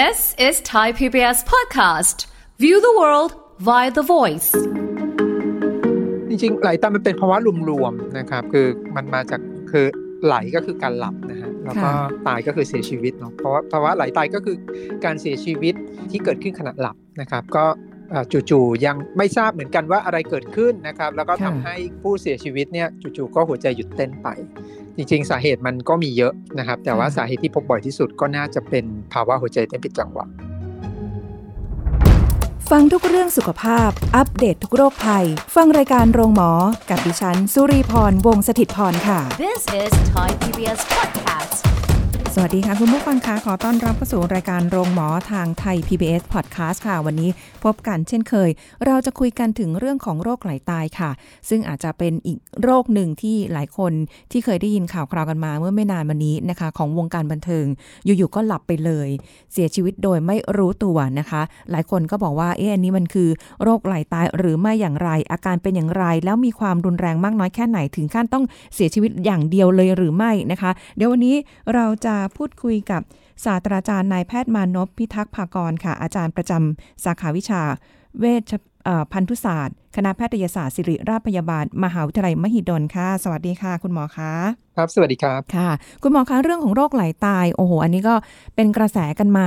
This is Thai PBS podcast. View the world via the voice. จริงๆไหลตามันเป็นภาวะรวมๆนะครับ คือมันมาจากคือไหลก็คือการหลับนะฮะแล้วก็ตายก็คือเสียชีวิตเนาะเพราะว่าภาวะไหลตายก็คือการเสียชีวิตที่เกิดขึ้นขณะหลับนะครับ ก็จู่ๆยังไม่ทราบเหมือนกันว่าอะไรเกิดขึ้นนะครับ แล้วก็ทำให้ผู้เสียชีวิตเนี่ยจู่ๆก็หัวใจหยุดเต้นไป จริงๆ สาเหตุมันก็มีเยอะนะครับ แต่ว่าสาเหตุที่พบบ่อยที่สุดก็น่าจะเป็นภาวะหัวใจเต้นผิดจังหวะฟังทุกเรื่องสุขภาพ อัปเดตททุกโรคภัย ฟังรายการโรงหมอ กับดิฉัน สุรีพร วงศิตพรค่ะ This is Thai PBS podcast. สวัสดีค่ะ คุณผู้ฟังคะขอต้อนรับเข้าสู่รายการโรงหมอทางไทย PBS Podcast ค่ะ วันนี้พบกันเช่นเคย เราจะคุยกันถึงเรื่องของโรคไหลตายค่ะ ซึ่งอาจจะเป็นอีกโรคหนึ่งที่หลายคนที่เคยได้ยินข่าวคราวกันมาเมื่อไม่นานมานี้นะคะ ของวงการบันเทิง อยู่ๆก็หลับไปเลย เสียชีวิตโดยไม่รู้ตัวนะคะ หลายคนก็บอกว่าเอ๊ะอันนี้มันคือโรคไหลตายหรือไม่อย่างไร อาการเป็นอย่างไร แล้วมีความรุนแรงมากน้อยแค่ไหนถึงขั้นต้องเสียชีวิตอย่างเดียวเลยหรือไม่นะคะ เดี๋ยววันนี้เราจะพูดคุยกับศาสตราจารย์นายแพทย์มานพพิทักษ์ภากรค่ะ อาจารย์ประจำสาขาวิชา เวชพันธุศาสตร์ คณะแพทยศาสตร์ศิริราชพยาบาล มหาวิทยาลัยมหิดลค่ะ สวัสดีค่ะ คุณหมอคะครับ สวัสดีครับค่ะ คุณหมอคะเรื่องของโรคไหลตายโอ้โห อันนี้ก็เป็นกระแสกันมา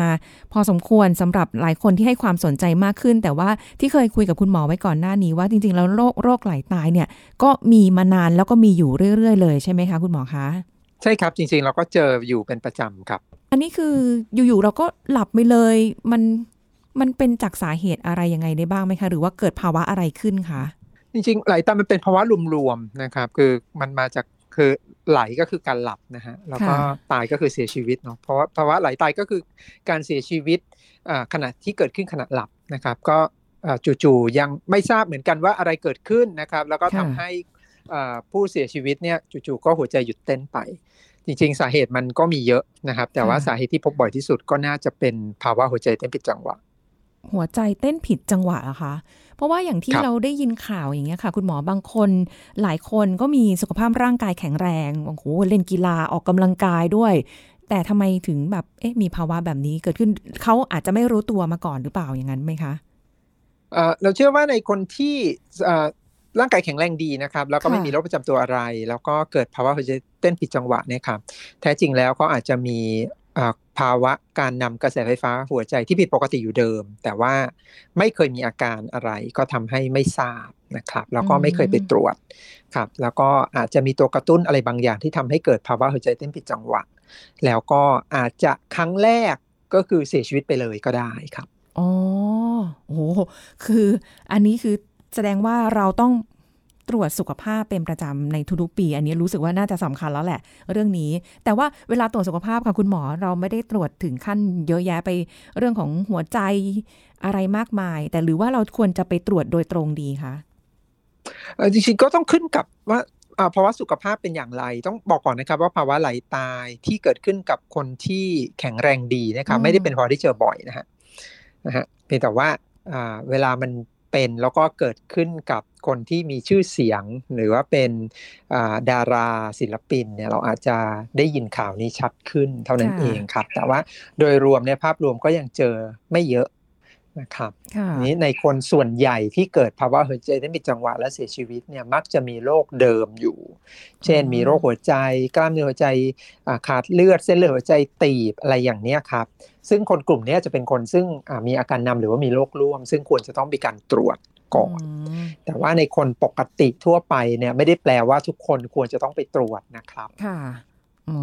พอสมควรสำหรับหลายคนที่ให้ความสนใจมากขึ้น แต่ว่าที่เคยคุยกับคุณหมอไว้ก่อนหน้านี้ว่าจริงๆแล้วโรคโรคไหลตายเนี่ยก็มีมานานแล้วก็มีอยู่เรื่อย ๆ เลยใช่ไหมคะคุณหมอคะ ใช่ครับจริงๆ เราก็เจออยู่เป็นประจำครับ อันนี้คืออยู่ๆเราก็หลับไปเลยมันมันเป็นจากสาเหตุอะไรยังไงได้บ้างไหมคะ หรือว่าเกิดภาวะอะไรขึ้นคะจริงๆไหลตามันเป็นภาวะรวมๆนะครับ คือมันมาจากคือไหลก็คือการหลับนะฮะแล้วก็ตายก็คือเสียชีวิตเนาะเพราะว่าภาวะไหลตายก็คือการเสียชีวิตขณะที่เกิดขึ้นขณะหลับนะครับ ก็จู่ๆยังไม่ทราบเหมือนกันว่าอะไรเกิดขึ้นนะครับ แล้วก็ทำให้ ผู้เสียชีวิตเนี่ยจู่ๆก็หัวใจหยุดเต้นไป จริงๆ สาเหตุมันก็มีเยอะนะครับ แต่ว่าสาเหตุที่พบบ่อยที่สุดก็น่าจะเป็นภาวะหัวใจเต้นผิดจังหวะ หัวใจเต้นผิดจังหวะอะคะเพราะว่าอย่างที่เราได้ยินข่าวอย่างเงี้ยค่ะ คุณหมอบางคนหลายคนก็มีสุขภาพร่างกายแข็งแรงโอ้โหเล่นกีฬาออกกำลังกายด้วย แต่ทำไมถึงแบบเอ๊ะมีภาวะแบบนี้เกิดขึ้นเขาอาจจะไม่รู้ตัวมาก่อนหรือเปล่าอย่างนั้นไหมคะเราเชื่อว่าในคนที่ ร่างกายแข็งแรงดีนะครับ แล้วก็ไม่มีโรคประจำตัวอะไร แล้วก็เกิดภาวะหัวใจเต้นผิดจังหวะเนี่ยครับแท้จริงแล้วเขาอาจจะมีภาวะการนำกระแสไฟฟ้าหัวใจที่ผิดปกติอยู่เดิม แต่ว่าไม่เคยมีอาการอะไร ก็ทำให้ไม่ทราบนะครับ แล้วก็ไม่เคยไปตรวจครับ แล้วก็อาจจะมีตัวกระตุ้นอะไรบางอย่างที่ทำให้เกิดภาวะหัวใจเต้นผิดจังหวะ แล้วก็อาจจะครั้งแรกก็คือเสียชีวิตไปเลยก็ได้ครับอ๋อโอ้คืออันนี้คือ แสดงว่าเราต้องตรวจสุขภาพเป็นประจำในทุกๆปี อันนี้รู้สึกว่าน่าจะสำคัญแล้วแหละ เรื่องนี้ แต่ว่าเวลาตรวจสุขภาพค่ะคุณหมอเราไม่ได้ตรวจถึงขั้นเยอะแยะไปเรื่องของหัวใจอะไรมากมาย แต่หรือว่าเราควรจะไปตรวจโดยตรงดีคะจริงๆก็ต้องขึ้นกับว่าภาวะสุขภาพเป็นอย่างไร ต้องบอกก่อนนะครับว่าภาวะไหลตายที่เกิดขึ้นกับคนที่แข็งแรงดีนะครับไม่ได้เป็นภาวะที่เจอบ่อยนะฮะนะฮะเพียงแต่ว่าเวลามัน เป็นแล้วก็เกิดขึ้นกับคนที่มีชื่อเสียงหรือว่าเป็นดาราศิลปินเนี่ยเราอาจจะได้ยินข่าวนี้ชัดขึ้นเท่านั้นเองครับ แต่ว่าโดยรวมในภาพรวมก็ยังเจอไม่เยอะ นะครับนี้ในคนส่วนใหญ่ที่เกิดภาวะหัวใจเต้นผิดจังหวะและเสียชีวิตเนี่ยมักจะมีโรคเดิมอยู่ เช่นมีโรคหัวใจ กล้ามเนื้อหัวใจขาดเลือดเส้นเลือดหัวใจตีบอะไรอย่างนี้ครับซึ่งคนกลุ่มนี้จะเป็นคนซึ่งมีอาการนำหรือว่ามีโรคร่วม ซึ่งควรจะต้องมีการตรวจก่อน แต่ว่าในคนปกติทั่วไปเนี่ยไม่ได้แปลว่าทุกคนควรจะต้องไปตรวจนะครับค่ะอ๋อ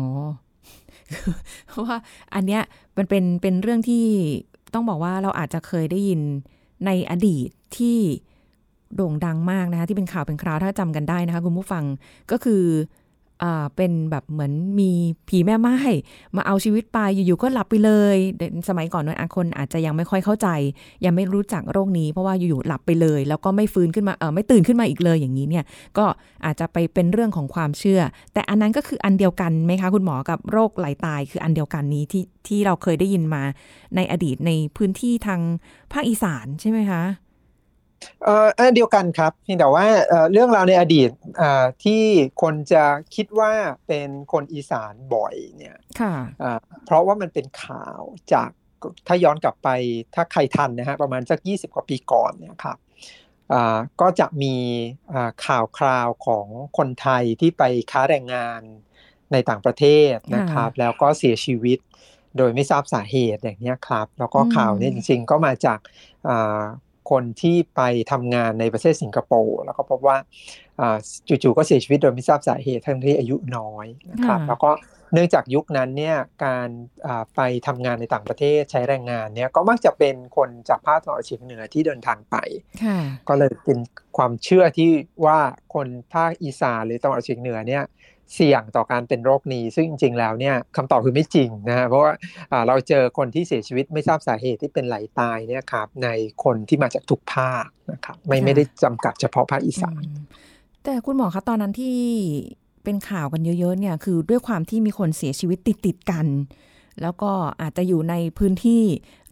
เพราะว่าอันเนี้ยมันเป็นเป็นเรื่องที่ ต้องบอกว่าเราอาจจะเคยได้ยินในอดีตที่โด่งดังมากนะคะที่เป็นข่าวเป็นคราวถ้าจำกันได้นะคะคุณผู้ฟังก็คือ เป็นแบบเหมือนมีผีแม่ไม้มาเอาชีวิตไปอยู่ๆก็หลับไปเลยสมัยก่อนนั้นคนอาจจะยังไม่ค่อยเข้าใจ ยังไม่รู้จักโรคนี้เพราะว่าอยู่ๆหลับไปเลย แล้วก็ไม่ฟื้นขึ้นมาเออไม่ตื่นขึ้นมาอีกเลยอย่างนี้เนี่ยก็อาจจะไปเป็นเรื่องของความเชื่อ แต่อันนั้นก็คืออันเดียวกันไหมคะคุณหมอกับโรคไหลตายคืออันเดียวกันนี้ที่ที่เราเคยได้ยินมาในอดีตในพื้นที่ทางภาคอีสานใช่ไหมคะ เอ่อเดียวกันครับเพียงแต่ว่าเรื่องราวในอดีตที่คนจะคิดว่าเป็นคนอีสานบ่อยเนี่ยเพราะว่ามันเป็นข่าวจากถ้าย้อนกลับไปถ้าใครทันนะฮะประมาณสักยี่สิบกว่าปีก่อนเนี่ยครับก็จะมีข่าวคราวของคนไทยที่ไปค้าแรงงานในต่างประเทศนะครับ แล้วก็เสียชีวิตโดยไม่ทราบสาเหตุอย่างนี้ครับ แล้วก็ข่าวนี้จริง ๆ ก็มาจาก คนที่ไปทำงานในประเทศสิงคโปร์แล้วก็พบว่าจู่ๆก็เสียชีวิตโดยไม่ทราบสาเหตุทั้งที่อายุน้อยนะครับแล้วก็เนื่องจากยุคนั้นเนี่ยการไปทำงานในต่างประเทศใช้แรงงานเนี่ยก็มักจะเป็นคนจากภาคตะวันออกเฉียงเหนือที่เดินทางไป ก็เลยเป็นความเชื่อที่ว่าคนภาคอีสานหรือตะวันออกเฉียงเหนือเนี่ย เสี่ยงต่อการเป็นโรคนี้ซึ่งจริงๆ แล้วเนี่ยคำตอบคือไม่จริงนะฮะเพราะว่าเราเจอคนที่เสียชีวิตไม่ทราบสาเหตุที่เป็นไหลตายเนี่ยครับในคนที่มาจากทุกภาคนะครับไม่ไม่ได้จำกัดเฉพาะภาคอีสานแต่คุณหมอคะตอนนั้นที่เป็นข่าวกันเยอะๆเนี่ยคือด้วยความที่มีคนเสียชีวิตติดติดกัน แล้วก็อาจจะอยู่ในพื้นที่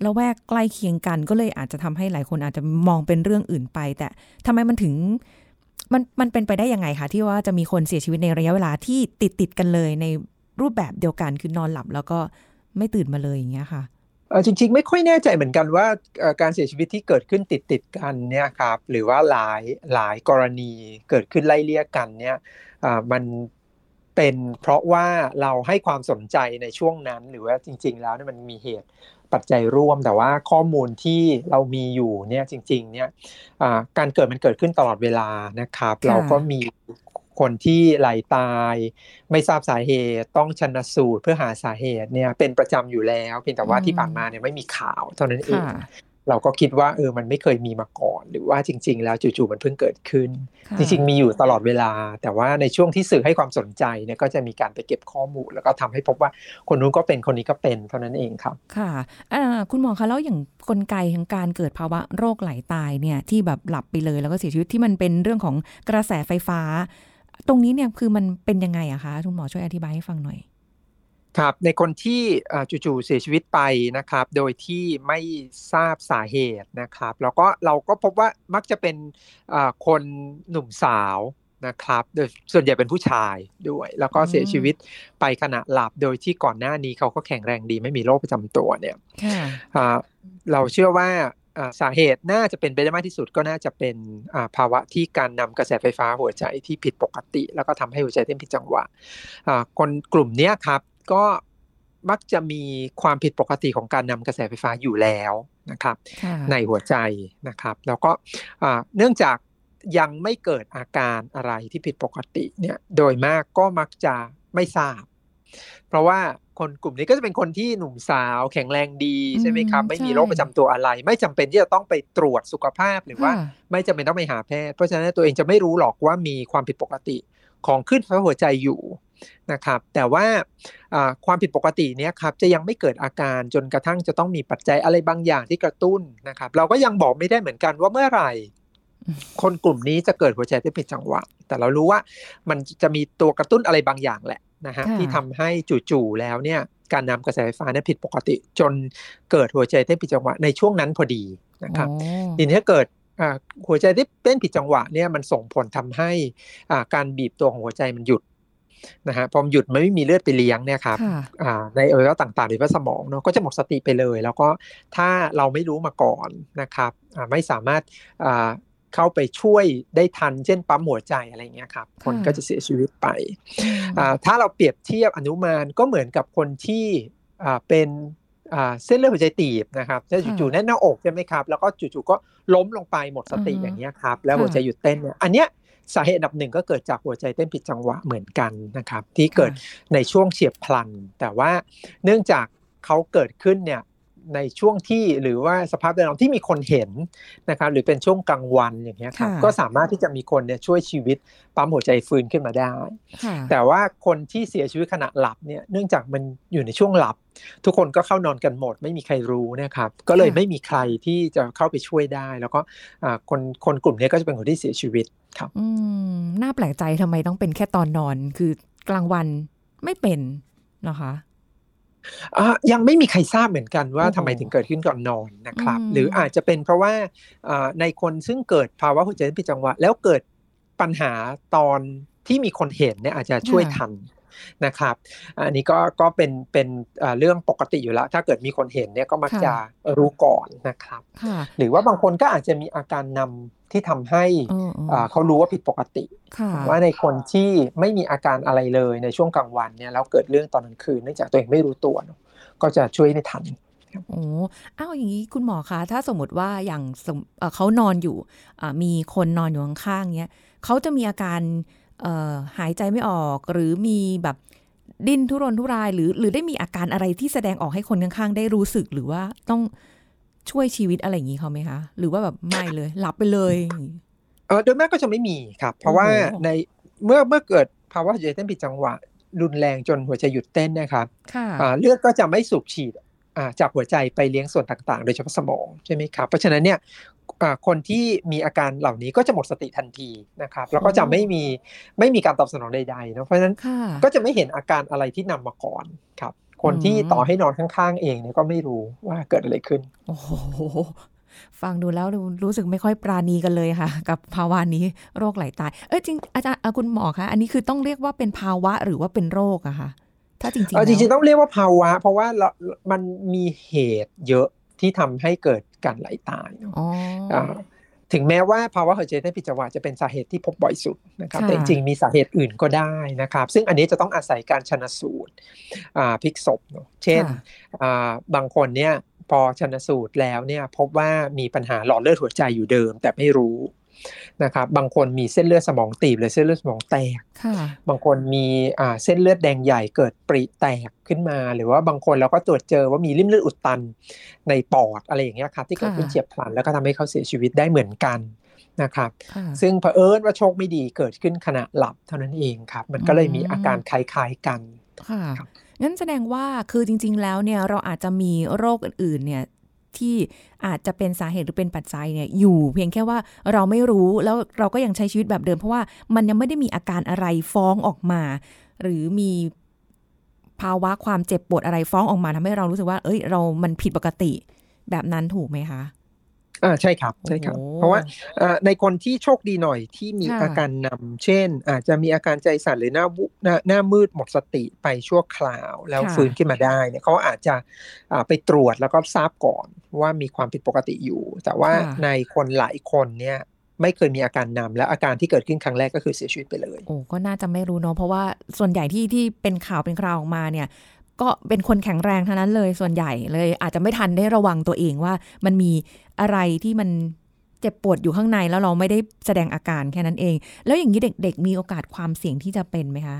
ละแวกใกล้เคียงกัน ก็เลยอาจจะทำให้หลายคนอาจจะมองเป็นเรื่องอื่นไป แต่ทำไมมันถึง มันมันเป็นไปได้ยังไงคะที่ว่าจะมีคนเสียชีวิตในระยะเวลาที่ติดติดกันเลยในรูปแบบเดียวกันคือนอนหลับแล้วก็ไม่ตื่นมาเลยอย่างเงี้ยค่ะจริงๆ ไม่ค่อยแน่ใจเหมือนกันว่าการเสียชีวิตที่เกิดขึ้นติดติดกันเนี่ยครับหรือว่าหลายหลายกรณีเกิดขึ้นไล่เลี่ยกันเนี่ยมันเป็นเพราะว่าเราให้ความสนใจในช่วงนั้น หรือว่าจริง ๆ แล้วมันมีเหตุ ปัจจัยร่วม แต่ว่าข้อมูลที่เรามีอยู่เนี่ยจริงๆเนี่ยการเกิดมันเกิดขึ้นตลอดเวลานะครับ เราก็มีคนที่ไหลตาย ไม่ทราบสาเหตุต้องชันสูตรเพื่อหาสาเหตุเนี่ยเป็นประจำอยู่แล้ว เพียงแต่ว่าที่ผ่านมาเนี่ยไม่มีข่าวเท่านั้นเอง เราก็คิดว่าเออมันไม่เคยมีมาก่อน หรือว่าจริง ๆ แล้วจู่ๆมันเพิ่งเกิดขึ้น จริง ๆ มีอยู่ตลอดเวลา แต่ว่าในช่วงที่สื่อให้ความสนใจเนี่ยก็จะมีการไปเก็บข้อมูล แล้วก็ทำให้พบว่าคนนู้นก็เป็นคนนี้ก็เป็นเท่านั้นเองครับ ค่ะคุณหมอคะแล้วอย่างกลไกของการเกิดภาวะโรคไหลตายเนี่ยที่แบบหลับไปเลยแล้วก็เสียชีวิตที่มันเป็นเรื่องของกระแสไฟฟ้า ตรงนี้เนี่ยคือมันเป็นยังไงอะคะคุณหมอช่วยอธิบายให้ฟังหน่อย ครับในคนที่จู่ๆเสียชีวิตไปนะครับ โดยที่ไม่ทราบสาเหตุนะครับ แล้วก็เราก็พบว่ามักจะเป็นคนหนุ่มสาวนะครับโดยส่วนใหญ่เป็นผู้ชายด้วย แล้วก็เสียชีวิตไปขณะหลับโดยที่ก่อนหน้านี้เขาก็แข็งแรงดี ไม่มีโรคประจำตัวเนี่ยเราเชื่อว่าสาเหตุน่าจะเป็นไปได้มากที่สุดก็น่าจะเป็นภาวะที่การนำกระแสไฟฟ้าหัวใจที่ผิดปกติ แล้วก็ทำให้หัวใจเต้นผิดจังหวะคนกลุ่มนี้ครับ ก็มักจะมีความผิดปกติของการนำกระแสไฟฟ้าอยู่แล้วนะครับ ในหัวใจนะครับ แล้วก็เนื่องจากยังไม่เกิดอาการอะไรที่ผิดปกติเนี่ยโดยมากก็มักจะไม่ทราบ เพราะว่าคนกลุ่มนี้ก็จะเป็นคนที่หนุ่มสาวแข็งแรงดีใช่ไหมครับ ไม่มีโรคประจำตัวอะไร ไม่จำเป็นที่จะต้องไปตรวจสุขภาพหรือว่าไม่จำเป็นต้องไปหาแพทย์เพราะฉะนั้นตัวเองจะไม่รู้หรอกว่ามีความผิดปกติของขึ้นไฟหัวใจอยู่ นะครับ แต่ว่าความผิดปกติเนี้ยครับจะยังไม่เกิดอาการจนกระทั่งจะต้องมีปัจจัยอะไรบางอย่างที่กระตุ้นนะครับ เราก็ยังบอกไม่ได้เหมือนกันว่าเมื่อไหร่คนกลุ่มนี้จะเกิดหัวใจเต้นผิดจังหวะ แต่เรารู้ว่ามันจะมีตัวกระตุ้นอะไรบางอย่างแหละนะฮะที่ทำให้จู่ๆแล้วเนี่ยการนำกระแสไฟฟ้าเนี่ยผิดปกติ จนเกิดหัวใจเต้นผิดจังหวะในช่วงนั้นพอดีนะครับทีนี้ถ้าเกิดหัวใจที่เต้นผิดจังหวะเนี่ยมันส่งผลทำให้การบีบตัวของหัวใจมันหยุด นะฮะพอหยุดไม่มีเลือดไปเลี้ยงเนี่ยครับในอวัยวะต่างๆในสมองเนาะก็จะหมดสติไปเลย แล้วก็ถ้าเราไม่รู้มาก่อนนะครับไม่สามารถเข้าไปช่วยได้ทัน เช่นปั๊มหัวใจอะไรเงี้ยครับคนก็จะเสียชีวิตไป ถ้าเราเปรียบเทียบอนุมานก็เหมือนกับคนที่เป็นเส้นเลือดหัวใจตีบนะครับจะจู่ๆแน่นหน้าอกใช่ไหมครับ แล้วก็จู่ๆก็ล้มลงไปหมดสติอย่างเงี้ยครับ แล้วหัวใจหยุดเต้นเนี่ยอันเนี้ย สาเหตุอันดับหนึ่งก็เกิดจากหัวใจเต้นผิดจังหวะเหมือนกันนะครับ ที่เกิดในช่วงเฉียบพลัน แต่ว่าเนื่องจากเขาเกิดขึ้นเนี่ย ในช่วงที่หรือว่าสภาพแวดล้อมที่มีคนเห็นนะครับหรือเป็นช่วงกลางวันอย่างเงี้ยครับก็สามารถที่จะมีคนเนี่ยช่วยชีวิตปั๊มหัวใจฟื้นขึ้นมาได้ แต่ว่าคนที่เสียชีวิตขณะหลับเนี่ยเนื่องจากมันอยู่ในช่วงหลับ ทุกคนก็เข้านอนกันหมด ไม่มีใครรู้นะครับก็เลยไม่มีใครที่จะเข้าไปช่วยได้ แล้วก็คนคนกลุ่มนี้ก็จะเป็นคนที่เสียชีวิตครับอืมน่าแปลกใจทำไมต้องเป็นแค่ตอนนอนคือกลางวันไม่เป็นนะคะ ยังไม่มีใครทราบเหมือนกันว่าทำไมถึงเกิดขึ้นก่อนนอนนะครับ หรืออาจจะเป็นเพราะว่าในคนซึ่งเกิดภาวะหัวใจผิดจังหวะ แล้วเกิดปัญหาตอนที่มีคนเห็นเนี่ยอาจจะช่วยทัน นะครับ อันนี้ก็ก็เป็นเป็นเรื่องปกติอยู่แล้ว ถ้าเกิดมีคนเห็นเนี่ยก็มักจะรู้ก่อนนะครับ หรือว่าบางคนก็อาจจะมีอาการนำที่ทำให้เขารู้ว่าผิดปกติ ว่าในคนที่ไม่มีอาการอะไรเลยในช่วงกลางวันเนี่ยแล้วเกิดเรื่องตอนกลางคืนเนื่องจากตัวเองไม่รู้ตัว ก็จะช่วยไม่ทันโอ้อ้าวอย่างนี้คุณหมอคะ ถ้าสมมติว่าอย่างเขานอนอยู่มีคนนอนอยู่ข้างๆเนี้ยเขาจะมีอาการ หายใจไม่ออกหรือมีแบบดิ้นทุรนทุรายหรือ หรือได้มีอาการอะไรที่แสดงออกให้คนข้างๆ ได้รู้สึกหรือว่าต้องช่วยชีวิตอะไรอย่างนี้เขาไหมคะ หรือว่าแบบไม่เลย หลับไปเลยเออโดยมากก็จะไม่มีครับ เพราะว่าในเมื่อเมื่อเกิดภาวะหัวใจเต้นผิดจังหวะ รุนแรงจนหัวใจหยุดเต้นนะครับเลือดก็จะไม่สูบฉีดจากหัวใจไปเลี้ยงส่วนต่างๆ โดยเฉพาะสมองใช่ไหมครับ เพราะฉะนั้นเนี่ย คนที่มีอาการเหล่านี้ก็จะหมดสติทันทีนะครับ แล้วก็จะไม่มีไม่มีการตอบสนองใดๆนะเพราะฉะนั้นก็จะไม่เห็นอาการอะไรที่นำมาก่อนครับ คนที่ต่อให้นอนข้างๆ เองเนี่ยก็ไม่รู้ว่าเกิดอะไรขึ้น โอ้โหฟังดูแล้วรู้สึกไม่ค่อยปราณีกันเลยค่ะ กับภาวะนี้โรคไหลตายเออจริงอาจารย์คุณหมอคะอันนี้คือต้องเรียกว่าเป็นภาวะหรือว่าเป็นโรคอะคะถ้าจริงๆจริงๆต้องเรียกว่าภาวะ เพราะว่ามันมีเหตุเยอะที่ทำให้เกิด การไหลตายถึงแม้ว่าภาวะหัวใจเต้นผิดจังหวะจะเป็นสาเหตุที่พบบ่อยสุดนะครับแต่จริงๆมีสาเหตุอื่นก็ได้นะครับ ซึ่งอันนี้จะต้องอาศัยการชนสูตรพลิกศพเนาะเช่นบางคนเนี่ยพอชนสูตรแล้วเนี่ยพบว่ามีปัญหาหลอดเลือดหัวใจอยู่เดิมแต่ไม่รู้ นะครับบางคนมีเส้นเลือดสมองตีบหรือเส้นเลือดสมองแตกบางคนมีเส้นเลือดแดงใหญ่เกิดปริแตกขึ้นมา หรือว่าบางคนเราก็ตรวจเจอว่ามีริ่มเลือดอุดตันในปอดอะไรอย่างเงี้ยครับที่เกิดขึ้นเฉียบพลันแล้วก็ทำให้เขาเสียชีวิตได้เหมือนกันนะครับ ซึ่งเผอิญว่าโชคไม่ดีเกิดขึ้นขณะหลับเท่านั้นเองครับ มันก็เลยมีอาการคล้าย ๆกันค่ะงั้นแสดงว่าคือจริง ๆ แล้วเนี่ยเราอาจจะมีโรคอื่นๆเนี่ย ที่อาจจะเป็นสาเหตุหรือเป็นปัจจัยเนี่ยอยู่ เพียงแค่ว่าเราไม่รู้แล้วเราก็ยังใช้ชีวิตแบบเดิม เพราะว่ามันยังไม่ได้มีอาการอะไรฟ้องออกมา หรือมีภาวะความเจ็บปวดอะไรฟ้องออกมาทำให้เรารู้สึกว่า เอ้ยเรามันผิดปกติแบบนั้นถูกไหมคะ อ่าใช่ครับใช่ครับ เพราะว่าในคนที่โชคดีหน่อยที่มีอาการนำเช่น อาจจะมีอาการใจสั่นหรือหน้าหน้าหน้ามืดหมดสติไปชั่วคราวแล้วฟื้นขึ้นมาได้เนี่ยเขาอาจจะไปตรวจแล้วก็ทราบก่อนว่ามีความผิดปกติอยู่ แต่ว่าในคนหลายคนเนี่ยไม่เคยมีอาการนำแล้วอาการที่เกิดขึ้นครั้งแรกก็คือเสียชีวิตไปเลย โอ้ก็น่าจะไม่รู้เนาะเพราะว่าส่วนใหญ่ที่ที่เป็นข่าวเป็นคราวออกมาเนี่ย ก็เป็นคนแข็งแรงเท่านั้นเลยส่วนใหญ่เลยอาจจะไม่ทันได้ระวังตัวเองว่ามันมีอะไรที่มันเจ็บปวดอยู่ข้างในแล้วเราไม่ได้แสดงอาการแค่นั้นเอง แล้วอย่างนี้เด็ก ๆ มีโอกาสความเสี่ยงที่จะเป็นไหมคะ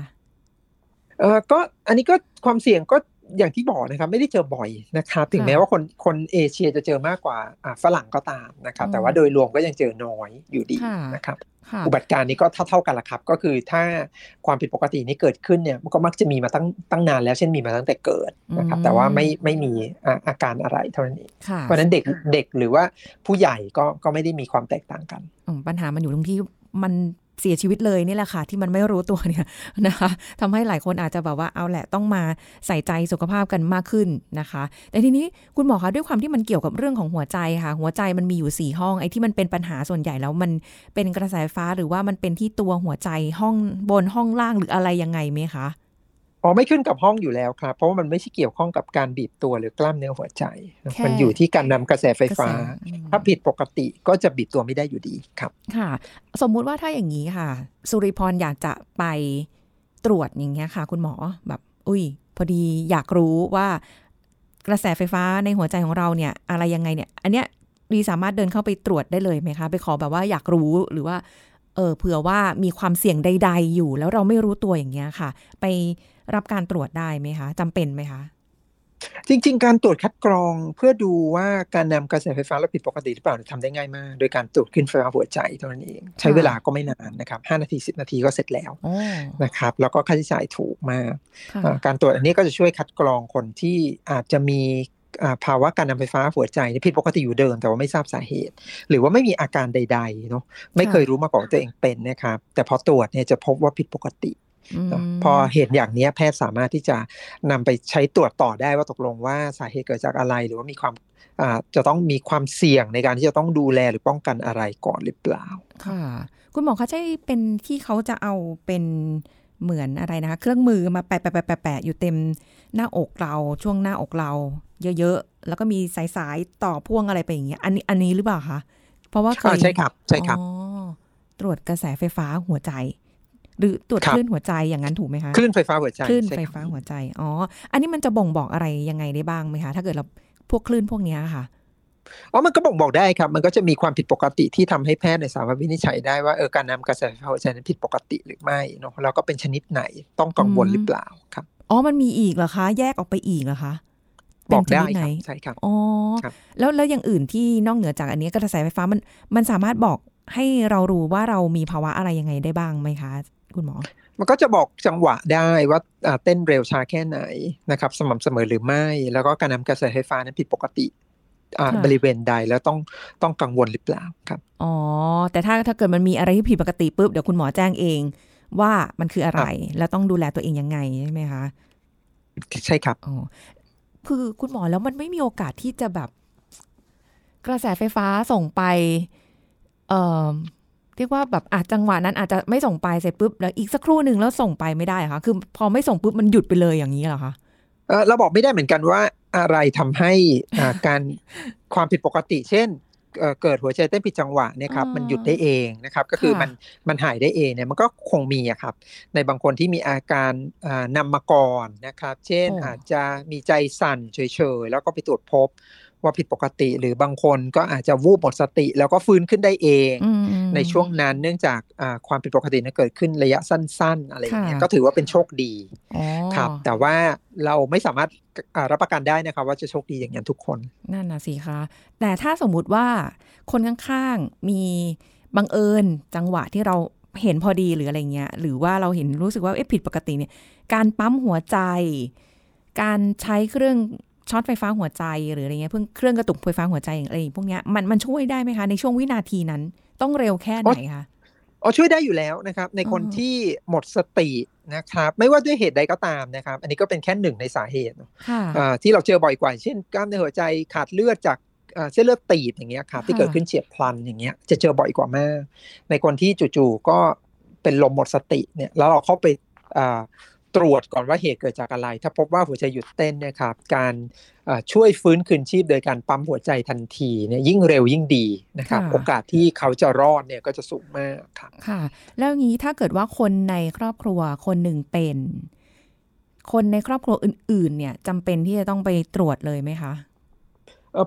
เออก็อันนี้ก็ความเสี่ยงก็ อย่างที่บอกนะครับไม่ได้เจอบ่อยนะครับถึงแม้ว่าคนคนเอเชียจะเจอมากกว่าฝรั่งก็ตามนะครับแต่ว่าโดยรวมก็ยังเจอน้อยอยู่ดีนะครับอุบัติการนี้ก็เท่าเท่ากันละครับ ก็คือถ้าความผิดปกตินี้เกิดขึ้นเนี่ยมันก็มักจะมีมาตั้งตั้งนานแล้วเช่นมีมาตั้งแต่เกิดนะครับแต่ว่าไม่ไม่มีอาการอะไรเท่านั้นเองเพราะนั้นเด็กเด็กหรือว่าผู้ใหญ่ก็ก็ไม่ได้มีความแตกต่างกันปัญหามันอยู่ตรงที่มัน เสียชีวิตเลยนี่แหละค่ะ ที่มันไม่รู้ตัวเนี่ยนะคะทำให้หลายคนอาจจะแบบว่าเอาแหละต้องมาใส่ใจสุขภาพกันมากขึ้นนะคะ แต่ทีนี้คุณหมอคะด้วยความที่มันเกี่ยวกับเรื่องของหัวใจค่ะ หัวใจมันมีอยู่สี่ห้องไอ้ที่มันเป็นปัญหาส่วนใหญ่แล้วมันเป็นกระแสฟ้าหรือว่ามันเป็นที่ตัวหัวใจห้องบนห้องล่างหรืออะไรยังไงไหมคะ อ๋อไม่ขึ้นกับห้องอยู่แล้วครับ เพราะว่ามันไม่ใช่เกี่ยวข้องกับการบีบตัวหรือกล้ามเนื้อหัวใจ มันอยู่ที่การนำกระแสไฟฟ้า ถ้าผิดปกติก็จะบีบตัวไม่ได้อยู่ดีครับ ค่ะ สมมุติว่าถ้าอย่างนี้ค่ะ สุริพรอยากจะไปตรวจอย่างเงี้ยค่ะ คุณหมอแบบ อุ้ย พอดีอยากรู้ว่ากระแสไฟฟ้าในหัวใจของเราเนี่ย อะไรยังไงเนี่ย อันเนี้ยดีสามารถเดินเข้าไปตรวจได้เลยไหมคะ ไปขอแบบว่าอยากรู้หรือว่า เออเผื่อว่ามีความเสี่ยงใด ๆ อยู่ แล้วเราไม่รู้ตัวอย่างเงี้ยค่ะ ไป รับการตรวจได้ไหมคะจำเป็นไหมคะ จริง ๆ การตรวจคัดกรองเพื่อดูว่าการนำกระแสไฟฟ้าเราผิดปกติหรือเปล่าทำได้ง่ายมาก โดยการตรวจขึ้นไฟฟ้าหัวใจเท่านั้นเองใช้เวลาก็ไม่นานนะครับ5นาที10นาทีก็เสร็จแล้วนะครับแล้วก็ค่าใช้จ่ายถูกมาก การตรวจอันนี้ก็จะช่วยคัดกรองคนที่อาจจะมีภาวะการนำไฟฟ้าหัวใจผิดปกติอยู่เดิมแต่ว่าไม่ทราบสาเหตุ หรือว่าไม่มีอาการใดๆเนาะไม่เคยรู้มาก่อนตัวเองเป็นนะครับแต่พอตรวจเนี่ยจะพบว่าผิดปกติ พอเห็นอย่างนี้แพทย์สามารถที่จะนำไปใช้ตรวจต่อได้ว่าตกลงว่าสาเหตุเกิดจากอะไร หรือว่ามีความจะต้องมีความเสี่ยงในการที่จะต้องดูแลหรือป้องกันอะไรก่อนหรือเปล่า ค่ะ คุณหมอคะใช่เป็นที่เขาจะเอาเป็นเหมือนอะไรนะคะ เครื่องมือมาแปะแปะแปะแปะแปะอยู่เต็มหน้าอกเราช่วงหน้าอกเรา เยอะๆ แล้วก็มีสายสายๆต่อพ่วงอะไรไปอย่างเงี้ยอันนี้อันนี้หรือเปล่าคะเพราะว่าเคอ่ายใช่ครับใช่ครับอ๋อตรวจกระแสไฟฟ้าหัวใจ หรือตรวจครับคลื่นหัวใจอย่างนั้นถูกไหมคะคลื่นไฟฟ้าหัวใจคลื่นใช่ไฟครับฟ้าหัวใจอ๋ออันนี้มันจะบ่งบอกอะไรยังไงได้บ้างไหมคะถ้าเกิดเราพวกคลื่นพวกเนี้ยค่ะอ๋อมันก็บ่งบอกได้ครับ มันก็จะมีความผิดปกติที่ทำให้แพทย์ในยสามารถวินิจฉัยได้ว่าเออการนำกระแสไฟฟ้าหัวใจนั้นผิดปกติหรือไม่เนาะแล้วก็เป็นชนิดไหนต้องกังวลอืมหรือเปล่าครับอ๋อมันมีอีกเหรอคะ แยกออกไปอีกเหรอคะบอกได้เป็นชนิดคไหนรับใช่ครับอ๋อครับแล้วแล้วอย่างอื่นที่นอกเหนือจากอันนี้กระแสไฟฟ้ามันมันสามารถบอกให้เรารู้ว่าเรามีภาวะอะไรยังไงได้บ้างไหมคะ คุณหมอ มันก็จะบอกจังหวะได้ว่าอ่าเต้นเร็วช้าแค่ไหนนะครับ สม่ำเสมอหรือไม่ แล้วก็การนำกระแสไฟฟ้านั้นผิดปกติอ่าค่ะบริเวณใดแล้วต้องต้องกังวลหรือเปล่าครับ อ๋อ แต่ถ้าถ้าเกิดมันมีอะไรที่ผิดปกติปุ๊บเดี๋ยวคุณหมอแจ้งเอง ว่ามันคืออะไร แล้วต้องดูแลตัวเองยังไงใช่ไหมคะ ใช่ครับอ๋อคือคุณหมอแล้วมันไม่มีโอกาสที่จะแบบ กระแสไฟฟ้าส่งไป เอ่อ เรียกว่าแบบอาจจังหวะนั้นอาจจะไม่ส่งไปเสร็จปุ๊บแล้วอีกสักครู่หนึ่งแล้วส่งไปไม่ได้เหรอค่ะคือพอไม่ส่งปุ๊บมันหยุดไปเลยอย่างนี้เหรอคะเอ่อเราบอกไม่ได้เหมือนกันว่าอะไรทำให้อ่าการความผิดปกติ เช่นเอ่อเกิดหัวใจเต้นผิดจังหวะเนี่ยครับอ่ามัมันหยุดได้เองนะครับก็คือค่ะมันมันหายได้เองเนี่ยมันก็คงมีอะครับในบางคนที่มีอาการอ่านำมาก่อนนะครับ เช่นโอ้อาจจะมีใจสั่นเฉยๆแล้วก็ไปตรวจพบ ว่าผิดปกติ หรือบางคนก็อาจจะวูบหมดสติ แล้วก็ฟื้นขึ้นได้เองอืมอืมในช่วงนั้นเนื่องจากอ่าความผิดปกตินั้นเกิดขึ้นระยะสั้น ๆ อะไรอย่างเงี้ยค่ะก็ถือว่าเป็นโชคดีอ๋อครับ แต่ว่าเราไม่สามารถอ่ารับประกันได้นะครับว่าจะโชคดีอย่างนั้นทุกคน นั่นนะสิคะแต่ถ้าสมมุติว่าคนข้างๆมีบังเอิญจังหวะที่เราเห็นพอดีหรืออะไรเงี้ยหรือว่าเราเห็นรู้สึกว่าเอ๊ะผิดปกติเนี่ย การปั๊มหัวใจ การใช้เครื่อง ช็อตไฟฟ้าหัวใจหรืออะไรเงี้ยเพิ่งเครื่องกระตุกไฟฟ้าหัวใจอะไรพวกเนี้ยมันมันช่วยได้ไหมคะ ในช่วงวินาทีนั้น ต้องเร็วแค่ไหนคะอ๋อช่วยได้อยู่แล้วนะครับ ในคนอือฮึที่หมดสตินะครับ ไม่ว่าด้วยเหตุใดก็ตามนะครับ อันนี้ก็เป็นแค่หนึ่งในสาเหตุเนอะค่ะอ่าที่เราเจอบ่อยกว่า เช่นกล้ามเนื้อหัวใจขาดเลือดจากอ่าเส้นเลือดตีบอย่างเงี้ยครับที่ค่ะเกิดขึ้นเฉียบพลันอย่างเงี้ยจะเจอบ่อยกว่ามาก ในคนที่จู่ๆก็เป็นลมหมดสติเนี่ยแล้วเราเข้าไปอ่า ตรวจก่อนว่าเหตุเกิดจากอะไร ถ้าพบว่าหัวใจหยุดเต้นเนะครับการอ่าช่วยฟื้นคืนชีพโดยการปั๊มหัวใจทันทีเนี่ยยิ่งเร็วยิ่งดีนะครับค่ะโอกาสที่เขาจะรอดเนี่ยก็จะสูงมากครับค่ะ แล้วอย่างนี้ถ้าเกิดว่าคนในครอบครัวคนหนึ่งเป็น คนในครอบครัวอื่น ๆ เนี่ยจำเป็นที่จะต้องไปตรวจเลยไหมคะเออ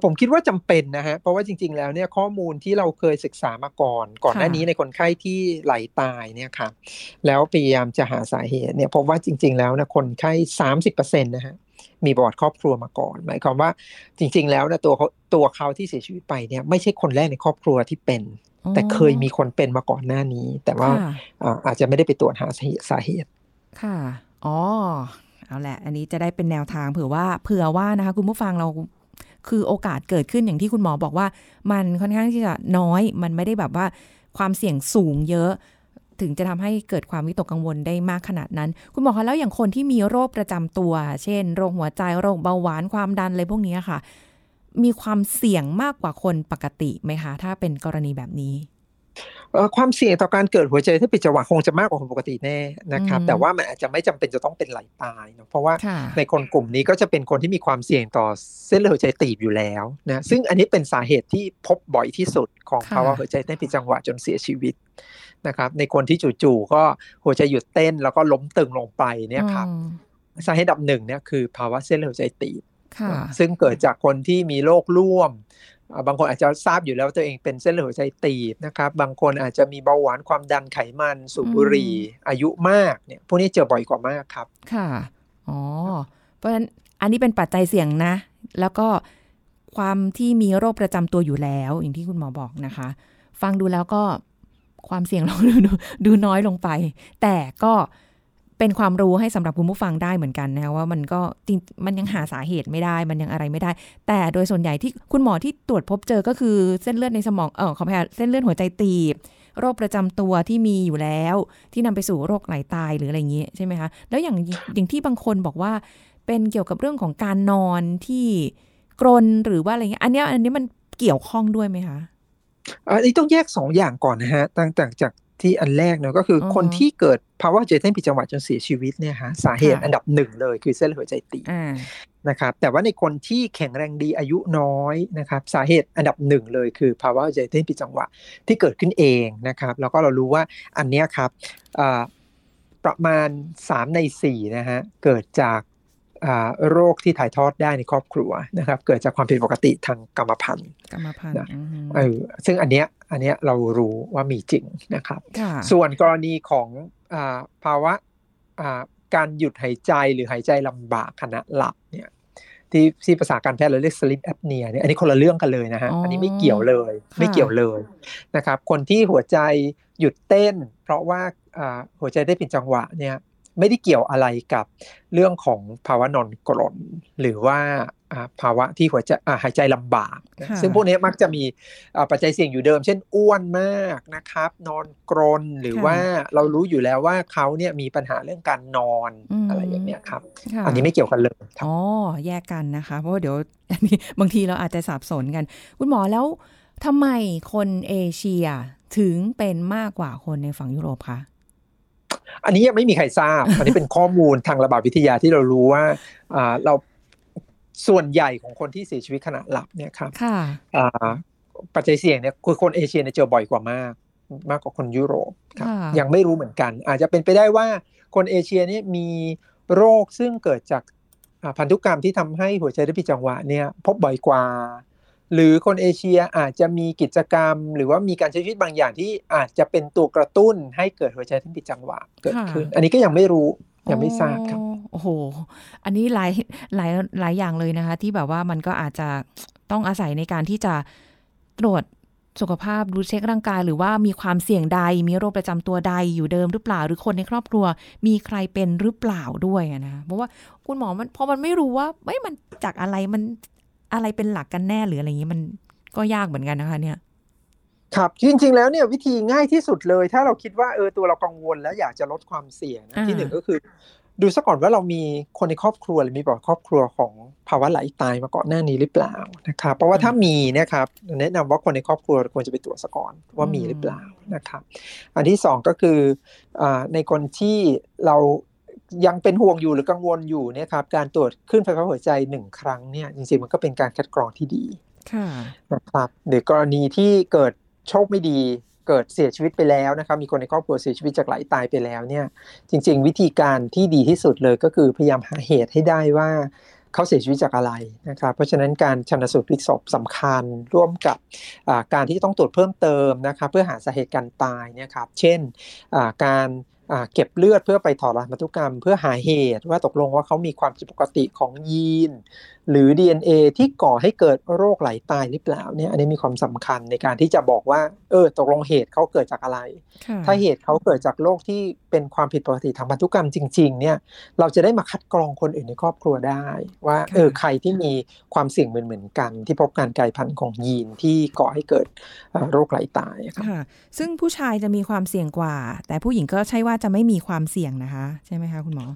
ผมคิดว่าจำเป็นนะฮะเพราะว่าจริง ๆ แล้วเนี่ยข้อมูลที่เราเคยศึกษามาก่อน ก่อนหน้าค่ะนี้ในคนไข้ที่ไหลตายเนี่ยครับแล้วพยายามจะหาสาเหตุเนี่ยพบว่าจริง ๆ แล้วนะคนไข้สามสิบเปอร์เซ็นต์นะฮะมีประวัติครอบครัวมาก่อน หมายความว่าจริง ๆ แล้วนะตัวเขาตัวเขาที่เสียชีวิตไปเนี่ยไม่ใช่คนแรกในครอบครัวที่เป็น แต่เคยมีคนเป็นมาก่อนหน้านี้ แต่ว่าค่ะอ่าอาจจะไม่ได้ไปตรวจหาสาเหตุสาเหตุค่ะอ๋อเอาแหละ อันนี้จะได้เป็นแนวทางเผื่อว่าเผื่อว่านะคะคุณผู้ฟังเรา คือโอกาสเกิดขึ้นอย่างที่คุณหมอบอกว่า มันค่อนข้างที่จะน้อย มันไม่ได้แบบว่าความเสี่ยงสูงเยอะ ถึงจะทำให้เกิดความวิตกกังวลได้มากขนาดนั้น คุณหมอคะแล้วอย่างคนที่มีโรคประจำตัว เช่น โรคหัวใจโรคเบาหวานความดันอะไรพวกนี้ค่ะ มีความเสี่ยงมากกว่าคนปกติไหมคะ ถ้าเป็นกรณีแบบนี้ ความเสี่ยงต่อการเกิดหัวใจที่ผิดจังหวะคงจะมากกว่าคนปกติแน่นะครับอืมแต่ว่ามันอาจจะไม่จำเป็นจะต้องเป็นไหลตายเนอะเพราะว่าค่ะในคนกลุ่มนี้ก็จะเป็นคนที่มีความเสี่ยงต่อเส้นเลือดหัวใจตีบอยู่แล้วนะซึ่งอันนี้เป็นสาเหตุที่พบบ่อยที่สุดของค่ะภาวะหัวใจเต้นผิดจังหวะจนเสียชีวิตนะครับ ในคนที่จู่ๆก็หัวใจหยุดเต้นแล้วก็ล้มตึงลงไปเนี่ยครับอืมสาเหตุอันดับหนึ่งเนี่ยคือภาวะเส้นเลือดหัวใจตีบค่ะซึ่งเกิดจากคนที่มีโรคร่วมอ่า บางคนอาจจะทราบอยู่แล้วว่าตัวเองเป็นเส้นเลือดหัวใจตีบนะครับ บางคนอาจจะมีเบาหวานความดันไขมันสูบบุหรี่ อายุมากเนี่ยพวกนี้เจอบ่อยกว่ามากครับ ค่ะ อ๋อ เพราะฉะนั้นอันนี้เป็นปัจจัยเสี่ยงนะ แล้วก็ความที่มีโรคประจำตัวอยู่แล้ว อย่างที่คุณหมอบอกนะคะ ฟังดูแล้วก็ความเสี่ยงเราดูดูดูน้อยลงไป แต่ก็ เป็นความรู้ให้สำหรับคุณผู้ฟังได้เหมือนกันนะคะว่ามันก็จริงมันยังหาสาเหตุไม่ได้ มันยังอะไรไม่ได้ แต่โดยส่วนใหญ่ที่คุณหมอที่ตรวจพบเจอก็คือเส้นเลือดในสมองเออขออภัยค่เส้นเลือดหัวใจตีบโรคประจำตัวที่มีอยู่แล้ว ที่นำไปสู่โรคไหลตายหรืออะไรอย่างเงี้ยใช่ไหมคะแล้วอย่างอย่างที่บางคนบอกว่า เป็นเกี่ยวกับเรื่องของการนอนที่กรนหรือว่าอะไรเงี้ยอันนี้อันนี้มันเกี่ยวข้องด้วยไหมคะอันนี้ต้องแยกสองอย่างก่อนนะฮะตั้งแต่จาก ที่อันแรกเนอะก็คือออฮึคนที่เกิดภาวะหัวใจเต้นผิดจังหวะจนเสียชีวิตเนี่ยฮะสาเหตุค่ะอันดับหนึ่งเลยคือเส้นเลือดหัวใจตีบอ่านะครับแต่ว่าในคนที่แข็งแรงดีอายุน้อยนะครับสาเหตุอันดับหนึ่งเลยคือภาวะหัวใจเต้นผิดจังหวะที่เกิดขึ้นเองนะครับแล้วก็เรารู้ว่าอันเนี้ยครับอ่าประมาณ 3 ใน4นะฮะเกิดจากอ่าโรคที่ถ่ายทอดได้ในครอบครัวนะครับ เกิดจากความผิดปกติทางกรรมพันธุ์กรรมพันธุ์นะอือฮึเออซึ่งอันเนี้ย อันเนี้ยเรารู้ว่ามีจริงนะครับค่ะส่วนกรณีของอาภาวะอ่าการหยุดหายใจหรือหายใจลำบากขณะหลับเนี่ยที่ที่ภาษาการแพทย์เราเรียก sleep apnea เนี่ยอันนี้คนละเรื่องกันเลยนะฮะอ๋ออัอันนี้ไม่เกี่ยวเลยค่ะไม่เกี่ยวเลยนะครับคนที่หัวใจหยุดเต้น เพราะว่าอ่าหัวใจได้ผิดจังหวะเนี่ยไม่ได้เกี่ยวอะไรกับเรื่องของภาวะนอนกรนหรือว่าอ่า ภาวะที่หัวใจอ่าหายใจลำบากนะค่ะซึ่งพวกนี้มักจะมีอ่าปัจจัยเสี่ยงอยู่เดิม เช่นอ้วนมากนะครับ นอนกรนหรือค่ะว่าเรารู้อยู่แล้วว่าเขาเนี่ยมีปัญหาเรื่องการนอนอืมอะไรอย่างเงี้ยครับค่ะอันนี้ไม่เกี่ยวกันเลยครับอ๋อแยกกันนะคะ เพราะว่าเดี๋ยวอันนี้บางทีเราอาจจะสับสนกัน คุณหมอแล้วทำไมคนเอเชียถึงเป็นมากกว่าคนในฝั่งยุโรปคะอันนี้ยังไม่มีใครทราบ อันนี้เป็นข้อมูลทางระบาดวิทยาที่เรารู้ว่าอ่าเรา ส่วนใหญ่ของคนที่เสียชีวิตขณะหลับเนี่ยครับค่ะอ่าปัจจัยเสี่ยงเนี่ยคือคนเอเชียเนี่ยเจอบ่อยกว่ามากมากกว่าคนยุโรปครับค่ะยังไม่รู้เหมือนกัน อาจจะเป็นไปได้ว่าคนเอเชียเนี่ยมีโรคซึ่งเกิดจากอ่าพันธุกรรมที่ทำให้หัวใจเต้นผิดจังหวะเนี่ยพบบ่อยกว่า หรือคนเอเชียอาจจะมีกิจกรรม หรือว่ามีการใช้ชีวิตบางอย่างที่อาจจะเป็นตัวกระตุ้นให้เกิดหัวใจเต้นผิดจังหวะเกิดขึ้น อันนี้ก็ยังไม่รู้ยังไม่ทราบครับอ๋อ โอ้โห อันนี้หลายหลายหลายอย่างเลยนะคะ ที่แบบว่ามันก็อาจจะต้องอาศัยในการที่จะตรวจสุขภาพดูเช็คร่างกาย หรือว่ามีความเสี่ยงใด มีโรคประจำตัวใดอยู่เดิมหรือเปล่า หรือคนในครอบครัว มีใครเป็นหรือเปล่าด้วยอะนะคะเพราะว่าคุณหมอมันพอมันไม่รู้ว่าไม่มันจากอะไรมันอะไรเป็นหลักกันแน่หรืออะไรอย่างนี้มันก็ยากเหมือนกันนะคะ เนี่ย ครับจริง ๆ แล้วเนี่ยวิธีง่ายที่สุดเลย ถ้าเราคิดว่าเออตัวเรากังวลแล้วอยากจะลดความเสี่ยงนะอ่าที่หนึ่งก็คือ ดูซะก่อนว่าเรามีคนในครอบครัวหรือมีประวัติครอบครัวของภาวะไหลตายมาก่อนหน้านี้หรือเปล่านะครับ เพราะว่าถ้ามีเนะครับแนะนำว่าคนในครอบครัวควรจะไปตรวจซะก่อนว่ามีหรือเปล่านะครับ อันที่สองก็คืออาในคนที่เรายังเป็นห่วงอยู่หรือกังวลอยู่เนี่ยครับการตรวจคลื่นไฟฟ้าหัวใจหนึ่งครั้งเนี่ยจริงๆมันก็เป็นการคัดกรองที่ดีค่ะนะครับหรือกรณีที่เกิดโชคไม่ดี เกิดเสียชีวิตไปแล้วนะครับมีคนในครอบครัวเสียชีวิตจากไหลตายไปแล้วเนี่ยจริง ๆ วิธีการที่ดีที่สุดเลยก็คือพยายามหาเหตุให้ได้ว่าเขาเสียชีวิตจากอะไรนะครับเพราะฉะนั้นการชันสูตรพลิกศพสำคัญร่วมกับการที่ต้องตรวจเพิ่มเติมนะครับเพื่อหาสาเหตุการตายเนะครับเช่นการเก็บเลือดเพื่อไปถอดรหัสพันธุกรรม เพื่อหาเหตุว่าตกลงว่าเขามีความผิดปกติของยีน หรือ DNA ที่ก่อให้เกิดโรคไหลตายหรือเปล่าเนี่ยอันนี้มีความสำคัญในการที่จะบอกว่า เออตกลงเหตุเขาเกิดจากอะไรค่ะถ้าเหตุเขาเกิดจากโรคที่เป็นความผิดปกติทางพันธุกรรมจริง ๆ เนี่ยเราจะได้มาคัดกรองคนอื่นในครอบครัวได้ ว่าเออใครที่มีความเสี่ยงเหมือนๆกัน ที่พบการกลายพันธุ์ของยีนที่ก่อให้เกิดเอ่อโรคไหลตายครับค่ะซึ่งผู้ชายจะมีความเสี่ยงกว่า แต่ผู้หญิงก็ใช่ว่าจะไม่มีความเสี่ยงนะคะ ใช่ไหมคะคุณหมอ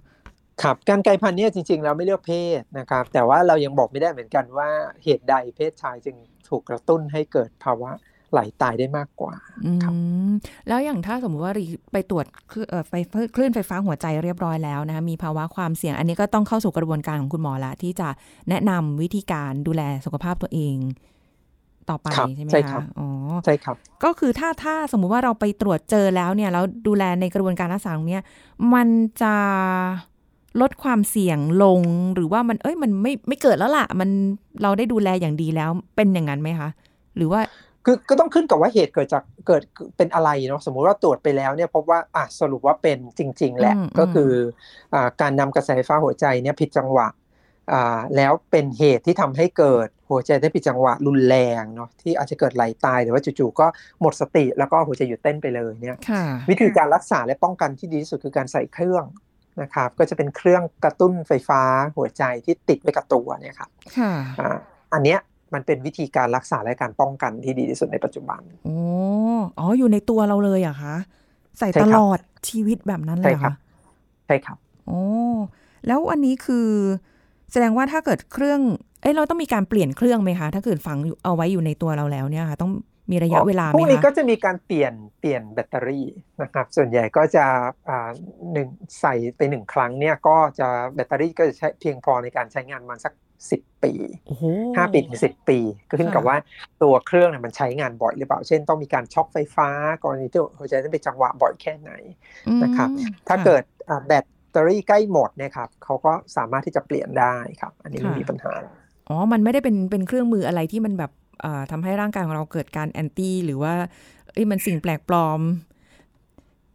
ครับการกลายพันธุ์เนี่ยจริงๆเราไม่เลือกเพศนะครับ แต่ว่าเรายังบอกไม่ได้เหมือนกันว่าเหตุใดเพศชายจึงถูกกระตุ้นให้เกิดภาวะไหลตายได้มากกว่าอืครับมแล้วอย่างถ้าสมมติว่ารีไปตรวจคลื่นเอ่อไฟคลื่นไฟฟ้าหัวใจเรียบร้อยแล้วนะคะมีภาวะความเสี่ยง อันนี้ก็ต้องเข้าสู่กระบวนการของคุณหมอละที่จะแนะนำวิธีการดูแลสุขภาพตัวเอง ต่อไปครับใช่ไหมใช่ครัคะบอ๋อใช่ครับ ก็คือถ้าถ้าสมมุติว่าเราไปตรวจเจอแล้วเนี่ยแล้วดูแลในกระบวนการรักษาตรงเนี้ยมันจะ ลดความเสี่ยงลงหรือว่ามันเอ้ยมันไม่ไม่เกิดแล้วล่ะ มันเราได้ดูแลอย่างดีแล้วเป็นอย่างนั้นไหมคะ หรือว่าคือก็ต้องขึ้นกับว่าเหตุเกิดจากเกิดเป็นอะไรเนาะสมมุติว่าตรวจไปแล้วเนี่ยพบว่าอะสรุปว่าเป็นจริง ๆ แหละอืมก็คืออ่าการนำกระแสไฟฟ้าหัวใจเนี่ยผิดจังหวะอ่าแล้วเป็นเหตุที่ทำให้เกิดหัวใจได้ผิดจังหวะรุนแรงเนาะที่อาจจะเกิดไหลตายหรือว่าจู่ๆก็หมดสติแล้วก็หัวใจหยุดเต้นไปเลยเนี่ยค่ะวิธีการรักษาและป้องกันที่ดีที่สุดคือการใส่เครื่อง นะครับก็จะเป็นเครื่องกระตุ้นไฟฟ้าหัวใจที่ติดไว้กับตัวเนี่ยครับค่ะอ่าอันเนี้ยมันเป็นวิธีการรักษาและการป้องกันที่ดีที่สุดในปัจจุบันโอ้อ๋ออยู่ในตัวเราเลยเหรอะคะใส่ใช่ตครับลอดชีวิตแบบนั้นเลยเหรอใช่ครับคะใช่ครับโอ้แล้วอันนี้คือ แสดงว่าถ้าเกิดเครื่อง เอ้ยเราต้องมีการเปลี่ยนเครื่องไหมคะ ถ้าเกิดฝังอยู่เอาไว้อยู่ในตัวเราแล้วเนี่ยค่ะ ต้อง มีระยะเวลาไหพมวกนี้คะก็จะมีการเปลี่ยนเปลี่ยนแบตเตอรี่นะครับ ส่วนใหญ่ก็จะอ่าหนึ่งใส่ไปหนึ่งครั้งเนี่ยก็จะแบตเตอรี่ก็จะใช้เพียงพอในการใช้งานประมันสักสิบปีโอ้โหห้าปีถึงสิบปี ก็ขึ้นกับค่ะว่าตัวเครื่องเนี่ยมันใช้งานบ่อยหรือเปล่า เช่นต้องมีการช็อคไฟฟ้ากรณีที่หัวใจต้องเป็นจังหวะบ่อยแค่ไหนนะครับอืมถ้าค่ะเกิดอ่าแบตเตอรี่ใกล้หมดเนี่ยครับเขาก็สามารถที่จะเปลี่ยนได้ครับ อันนี้ไม่ค่ะมีปัญหา อ๋อ มันไม่ได้เป็นเป็นเครื่องมืออะไรที่มันแบบเอ่อ ทำให้ร่างกายของเราเกิดการแอนตี้หรือว่าเอ้ยมันสิ่งแปลกปลอม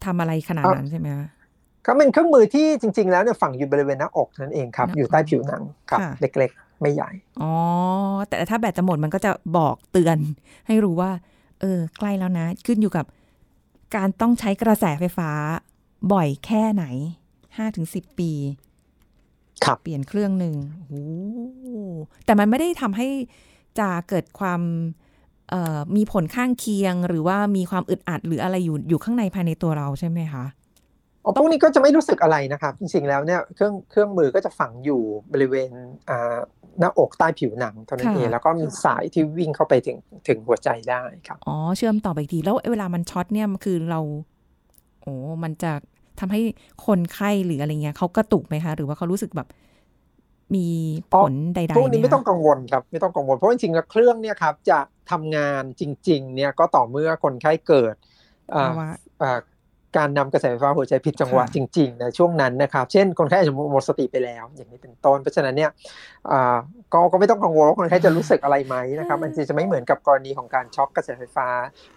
ทำอะไรขนาดนั้นใช่ไหมคะก็เป็นเครื่องมือที่จริง ๆ แล้วเนี่ยฝังอยู่บริเวณหน้าอกนั่นเองครับหน้าอกอยู่ใต้ผิวหนังครับค่ะเล็กๆ ไม่ใหญ่ อ๋อ แต่ถ้าแบตจะหมดมันก็จะบอกเตือน ให้รู้ว่า เออ ใกล้แล้วนะ ขึ้นอยู่กับ การต้องใช้กระแสไฟฟ้า บ่อยแค่ไหนห้าถึงสิบปีครับเปลี่ยนเครื่องหนึ่งโอ้โหแต่มันไม่ได้ทำให้ จะเกิดความเอ่อมีผลข้างเคียง หรือว่ามีความอึดอัดหรืออะไรอยู่อยู่ข้างในภายในตัวเราใช่ไหมคะอ๋อพวกนี้ก็จะไม่รู้สึกอะไรนะครับ จริงๆแล้วเนี่ยเครื่องเครื่องมือก็จะฝังอยู่บริเวณอ่าหน้าอกใต้ผิวหนังเท่านั้นค่ะเองแล้วก็มีสายที่วิ่งเข้าไปถึงถึงหัวใจได้ครับอ๋อเชื่อมต่อไปอีกทีแล้วเวลามันช็อตเนี่ยมันคือเราโอ้มันจะทำให้คนไข้หรืออะไรเงี้ยเขากระตุกไหมคะ หรือว่าเขารู้สึกแบบ มีผลใดๆพวกนี้หไม่ต้องคะกังวลครับไม่ต้องกังวลเพราะจริงๆแล้วเครื่องเนี่ยครับจะทำงานจริงๆเนี่ยก็ต่อเมื่อคนไข้เกิดอ่าภาวะอ่าการนำกระแสไฟฟ้าหัวใจผิดจังหวะค่ะจริงๆในช่วงนั้นนะครับ เช่นคนไข้อาจจะหมดสติไปแล้ว อย่างนี้เป็นต้นเพราะฉะนั้นเนี่ยอ่าก็ก็ไม่ต้องกังวลว่าคนไข้จะรู้สึกอะไรไหมนะครับมันจะไม่เหมือนกับกรณีของการช็อกกระแสไฟฟ้า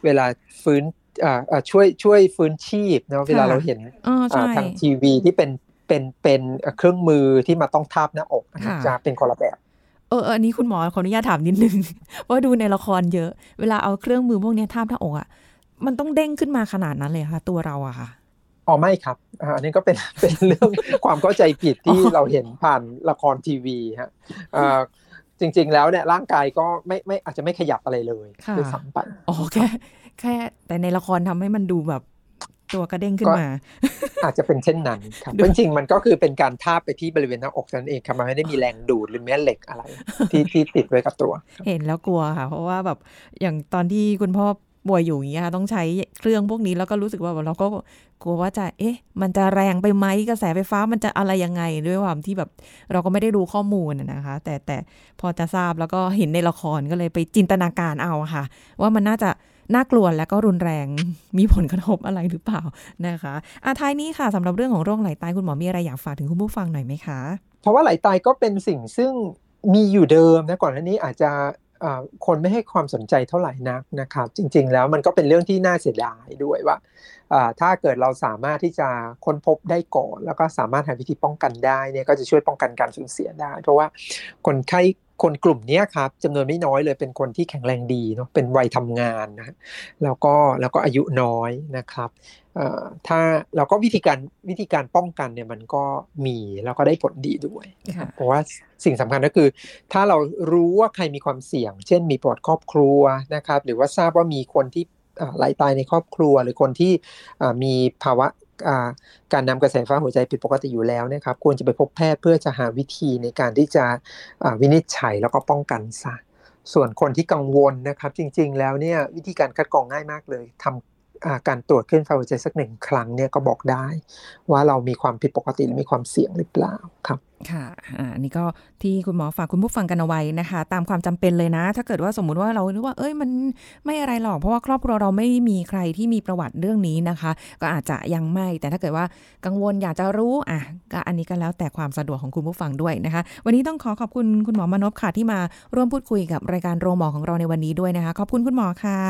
เวลาฟื้นอ่าอ่าช่วยช่วยฟื้นชีพเนาะเวลาเราเห็นอ๋อใช่อ่าทางทีวีที่เป็น เป็นเป็นเครื่องมือที่มาต้องทาบหน้าอกนะครับค่ะจะเป็นคนละแบบเออเอออันนี้คุณหมอขออนุญาตถามนิดนึงว่าดูในละครเยอะ เวลาเอาเครื่องมือพวกเนี้ยทาบหน้าอกอะมันต้องเด้งขึ้นมาขนาดนั้นเลยเหรอค่ะตัวเราอะค่ะอ๋อไม่ครับอ่าอันนี้ก็เป็นเป็นเรื่องความเข้าใจผิดที่อ๋อเราเห็นผ่านละครทีวีฮะเอ่อจริง ๆ แล้วเนี่ยร่างกายก็ไม่ไม่อาจจะไม่ขยับอะไรเลยค่ะด้วยซ้ำไปอ๋อแค่แค่แต่ในละครทำให้มันดูแบบ ตัวกระเด้งขึ้นมา อาจจะเป็นเช่นนั้นครับดูจริงๆมันก็คือเป็นการทาบไปที่บริเวณหน้าอกนั่นเองครับมันไม่ได้มีแรงดูดหรือแม่เหล็กอะไร ที่ที่ติดไว้กับตัว เห็นแล้วกลัวค่ะ เพราะว่าแบบอย่างตอนที่คุณพ่อป่วยอยู่อย่างเงี้ยค่ะต้องใช้เครื่องพวกนี้แล้วก็รู้สึกว่าแบบเราก็กลัวว่าจะเอ๊ะ มันจะแรงไปไหมกระแสไฟฟ้ามันจะอะไรยังไงด้วยความที่แบบเราก็ไม่ได้รู้ข้อมูลนะนะคะ แต่แต่พอจะทราบแล้วก็เห็นในละครก็เลยไปจินตนาการเอาค่ะ ว่ามันน่าจะ น่ากลัวและก็รุนแรงมีผลกระทบอะไรหรือเปล่านะคะอะท้ายนี้ค่ะสำหรับเรื่องของโรคไหลตายคุณหมอมีอะไรอยากฝากถึงคุณผู้ฟังหน่อยไหมคะเพราะว่าไหลตายก็เป็นสิ่งซึ่งมีอยู่เดิมนะก่อนหน้านี้อาจจะคนไม่ให้ความสนใจเท่าไหร่นักนะครับ จริง ๆ แล้วมันก็เป็นเรื่องที่น่าเสียดายด้วยว่าอ่าถ้าเกิดเราสามารถที่จะค้นพบได้ก่อน แล้วก็สามารถหาวิธีป้องกันได้เนี่ยก็จะช่วยป้องกันการสูญเสียได้ เพราะว่าคนไข้ คนกลุ่มเนี้ยครับจำนวนไม่น้อยเลยเป็นคนที่แข็งแรงดีเนาะเป็นวัยทำงานนะแล้วก็แล้วก็อายุน้อยนะครับเอ่อถ้าเราก็วิธีการวิธีการป้องกันเนี่ยมันก็มีแล้วก็ได้ผลดีด้วยค่ะเพราะว่าสิ่งสำคัญก็คือ ถ้าเรารู้ว่าใครมีความเสี่ยง เช่นมีประวัติครอบครัวนะครับ หรือว่าทราบว่ามีคนที่อ่าไหลตายในครอบครัว หรือคนที่อ่ามีภาวะอ่า การนำกระแสไฟฟ้าหัวใจผิดปกติอยู่แล้วนะครับควรจะไปพบแพทย์เพื่อจะหาวิธีในการที่จะวินิจฉัยแล้วก็ป้องกันซะส่วนคนที่กังวลนะครับจริงๆแล้วเนี่ยวิธีการคัดกรองง่ายมากเลยทำอ่าการตรวจขึ้นไฟหัวใจสักหนึ่งครั้งเนี่ยก็บอกได้ ว่าเรามีความผิดปกติหรือมีความเสี่ยงหรือเปล่าครับ ค่ะอ่าอันนี้ก็ที่คุณหมอฝากคุณผู้ฟังกันเอาไว้นะคะ ตามความจำเป็นเลยนะ ถ้าเกิดว่าสมมุติว่าเรานึกว่าเอ้ยมันไม่อะไรหรอก เพราะว่าครอบครัวเราไม่มีใครที่มีประวัติเรื่องนี้นะคะ ก็อาจจะยังไม่ แต่ถ้าเกิดว่ากังวลอยากจะรู้อะก็อันนี้ก็แล้วแต่ความสะดวกของคุณผู้ฟังด้วยนะคะ วันนี้ต้องขอขอบคุณคุณหมอมนพค่ะที่มาร่วมพูดคุยกับรายการโรงหมอของเราในวันนี้ด้วยนะคะ ขอบคุณคุณหมอค่ะ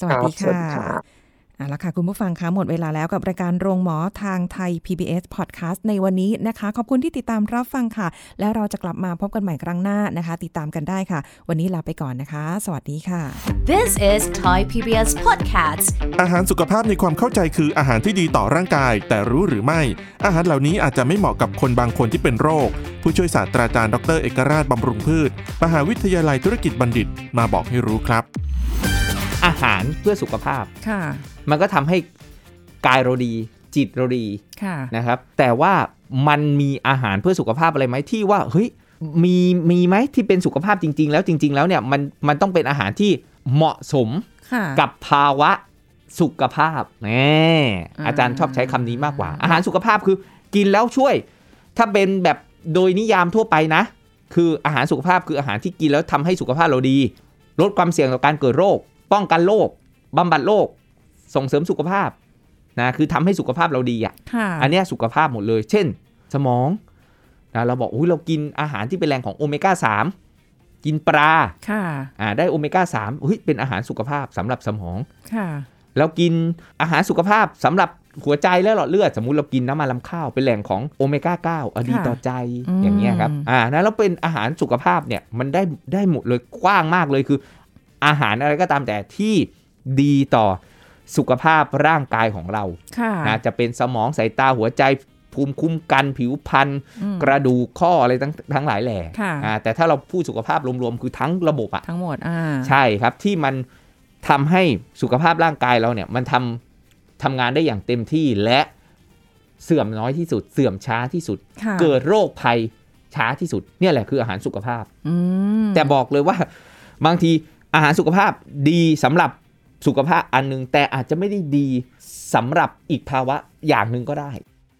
สวัสดีค่ะครับ เอาละค่ะ คุณผู้ฟังคะหมดเวลาแล้วกับรายการโรงหมอทางไทย PBS Podcast ในวันนี้นะคะ ขอบคุณที่ติดตามรับฟังค่ะ แล้วเราจะกลับมาพบกันใหม่ครั้งหน้านะคะ ติดตามกันได้ค่ะ วันนี้ลาไปก่อนนะคะ สวัสดีค่ะ This is Thai PBS Podcast. อาหารสุขภาพในความเข้าใจคืออาหารที่ดีต่อร่างกาย แต่รู้หรือไม่ อาหารเหล่านี้อาจจะไม่เหมาะกับคนบางคนที่เป็นโรค ผู้ช่วยศาสตราจารย์ดร เอกราชบำรุงพืช มหาวิทยาลัยธุรกิจบัณฑิตมาบอกให้รู้ครับ อาหารเพื่อสุขภาพ ค่ะ มันก็ทำให้กายเราดี จิตเราดีค่ะนะครับ แต่ว่ามันมีอาหารเพื่อสุขภาพอะไรไหมที่ว่าเฮ้ยมีมีไหมที่เป็นสุขภาพจริง ๆ แล้วจริง ๆ แล้วเนี่ยมันมันต้องเป็นอาหารที่เหมาะสมค่ะกับภาวะสุขภาพแหมอ่าอาจารย์ชอบใช้คำนี้มากกว่า อาหารสุขภาพคือกินแล้วช่วย ถ้าเป็นแบบโดยนิยามทั่วไปนะ คืออาหารสุขภาพคืออาหารที่กินแล้วทำให้สุขภาพเราดี ลดความเสี่ยงต่อการเกิดโรค ป้องกันโรคบำบัดโรคส่งเสริมสุขภาพนะคือทำให้สุขภาพเราดีอะค่ะ อันเนี้ยสุขภาพหมดเลย เช่น สมองนะเราบอกอุ้ยเรากินอาหารที่เป็นแหล่งของโอเมก้า3กินปลาค่ะอ่าได้โอเมก้า3อุ้ยเป็นอาหารสุขภาพสำหรับสมองค่ะแล้วกินอาหารสุขภาพสำหรับหัวใจและหลอดเลือด สมมุติเรากินน้ำมันลำข้าวเป็นแหล่งของโอเมก้า9อะดีต่อใจอืมอย่างเงี้ยครับอ่านะแล้วเป็นอาหารสุขภาพเนี่ยมันได้ได้หมดเลยกว้างมากเลยคือ อาหารอะไรก็ตามแต่ที่ดีต่อสุขภาพร่างกายของเราค่ะนะจะเป็นสมองสายตาหัวใจภูมิคุ้มกันผิวพรรณอืมกระดูกข้ออะไรทั้งทั้งหลายแหล่ค่ะอ่าแต่ถ้าเราพูดสุขภาพรวมๆคือทั้งระบบอะทั้งหมดอ่าใช่ครับที่มันทำให้สุขภาพร่างกายเราเนี่ยมันทำทำงานได้อย่างเต็มที่และเสื่อมน้อยที่สุด เสื่อมช้าที่สุดค่ะเกิดโรคภัยช้าที่สุด เนี่ยแหละคืออาหารสุขภาพอืมแต่บอกเลยว่าบางที อาหารสุขภาพดีสำหรับสุขภาพอันหนึง แต่อาจจะไม่ได้ดีสำหรับอีกภาวะอย่างหนึ่งก็ได้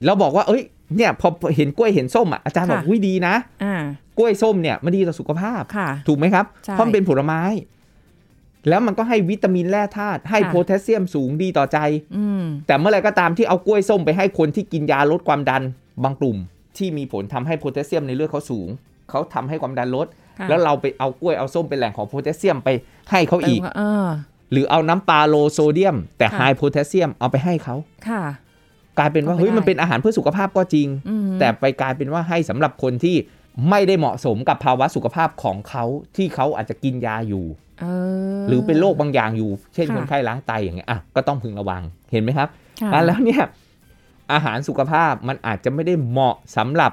เราบอกว่า เอ้ยเนี่ยพอเห็นกล้วยเห็นส้มอะอาจารย์บอกวิดีนะอ่ากล้วยส้มเนี่ยมันดีต่อสุขภาพค่ะถูกไหมครับใช่เพราะมันเป็นผลไม้ แล้วมันก็ให้วิตามินแร่ธาตุให้ค่ะโพแทสเซียมสูงดีต่อใจอืมแต่เมื่อไหรก็ตามที่เอากล้วยส้มไปให้คนที่กินยาลดความดันบางกลุ่ม ที่มีผลทำให้โพแทสเซียมในเลือดเขาสูงเขาทำให้ความดันลดค่ะ แล้วเราไปเอากล้วยเอาส้มเป็นแหล่งของโพแทสเซียมไปให้เขาเติอีมกก็เออหรือเอาน้ำปลาโลโซเดียม แต่ค่ะไฮโพแทสเซียมเอาไปให้เขาค่ะ กลายเป็นว่าก็ไม่เฮ้ยได้มันเป็นอาหารเพื่อสุขภาพก็จริงอืมแต่ไปกลายเป็นว่าให้สำหรับคนที่ไม่ได้เหมาะสมกับภาวะสุขภาพของเขาที่เขาอาจจะกินยาอยู่เออหรือเป็นโรคบางอย่างอยู่ เช่นค่ะคนไข้ล้างไตอย่างเงี้ยอะก็ต้องพึงระวังเห็นไหมครับค่ะอะแล้วเนี่ยอาหารสุขภาพมันอาจจะไม่ได้เหมาะสำหรับ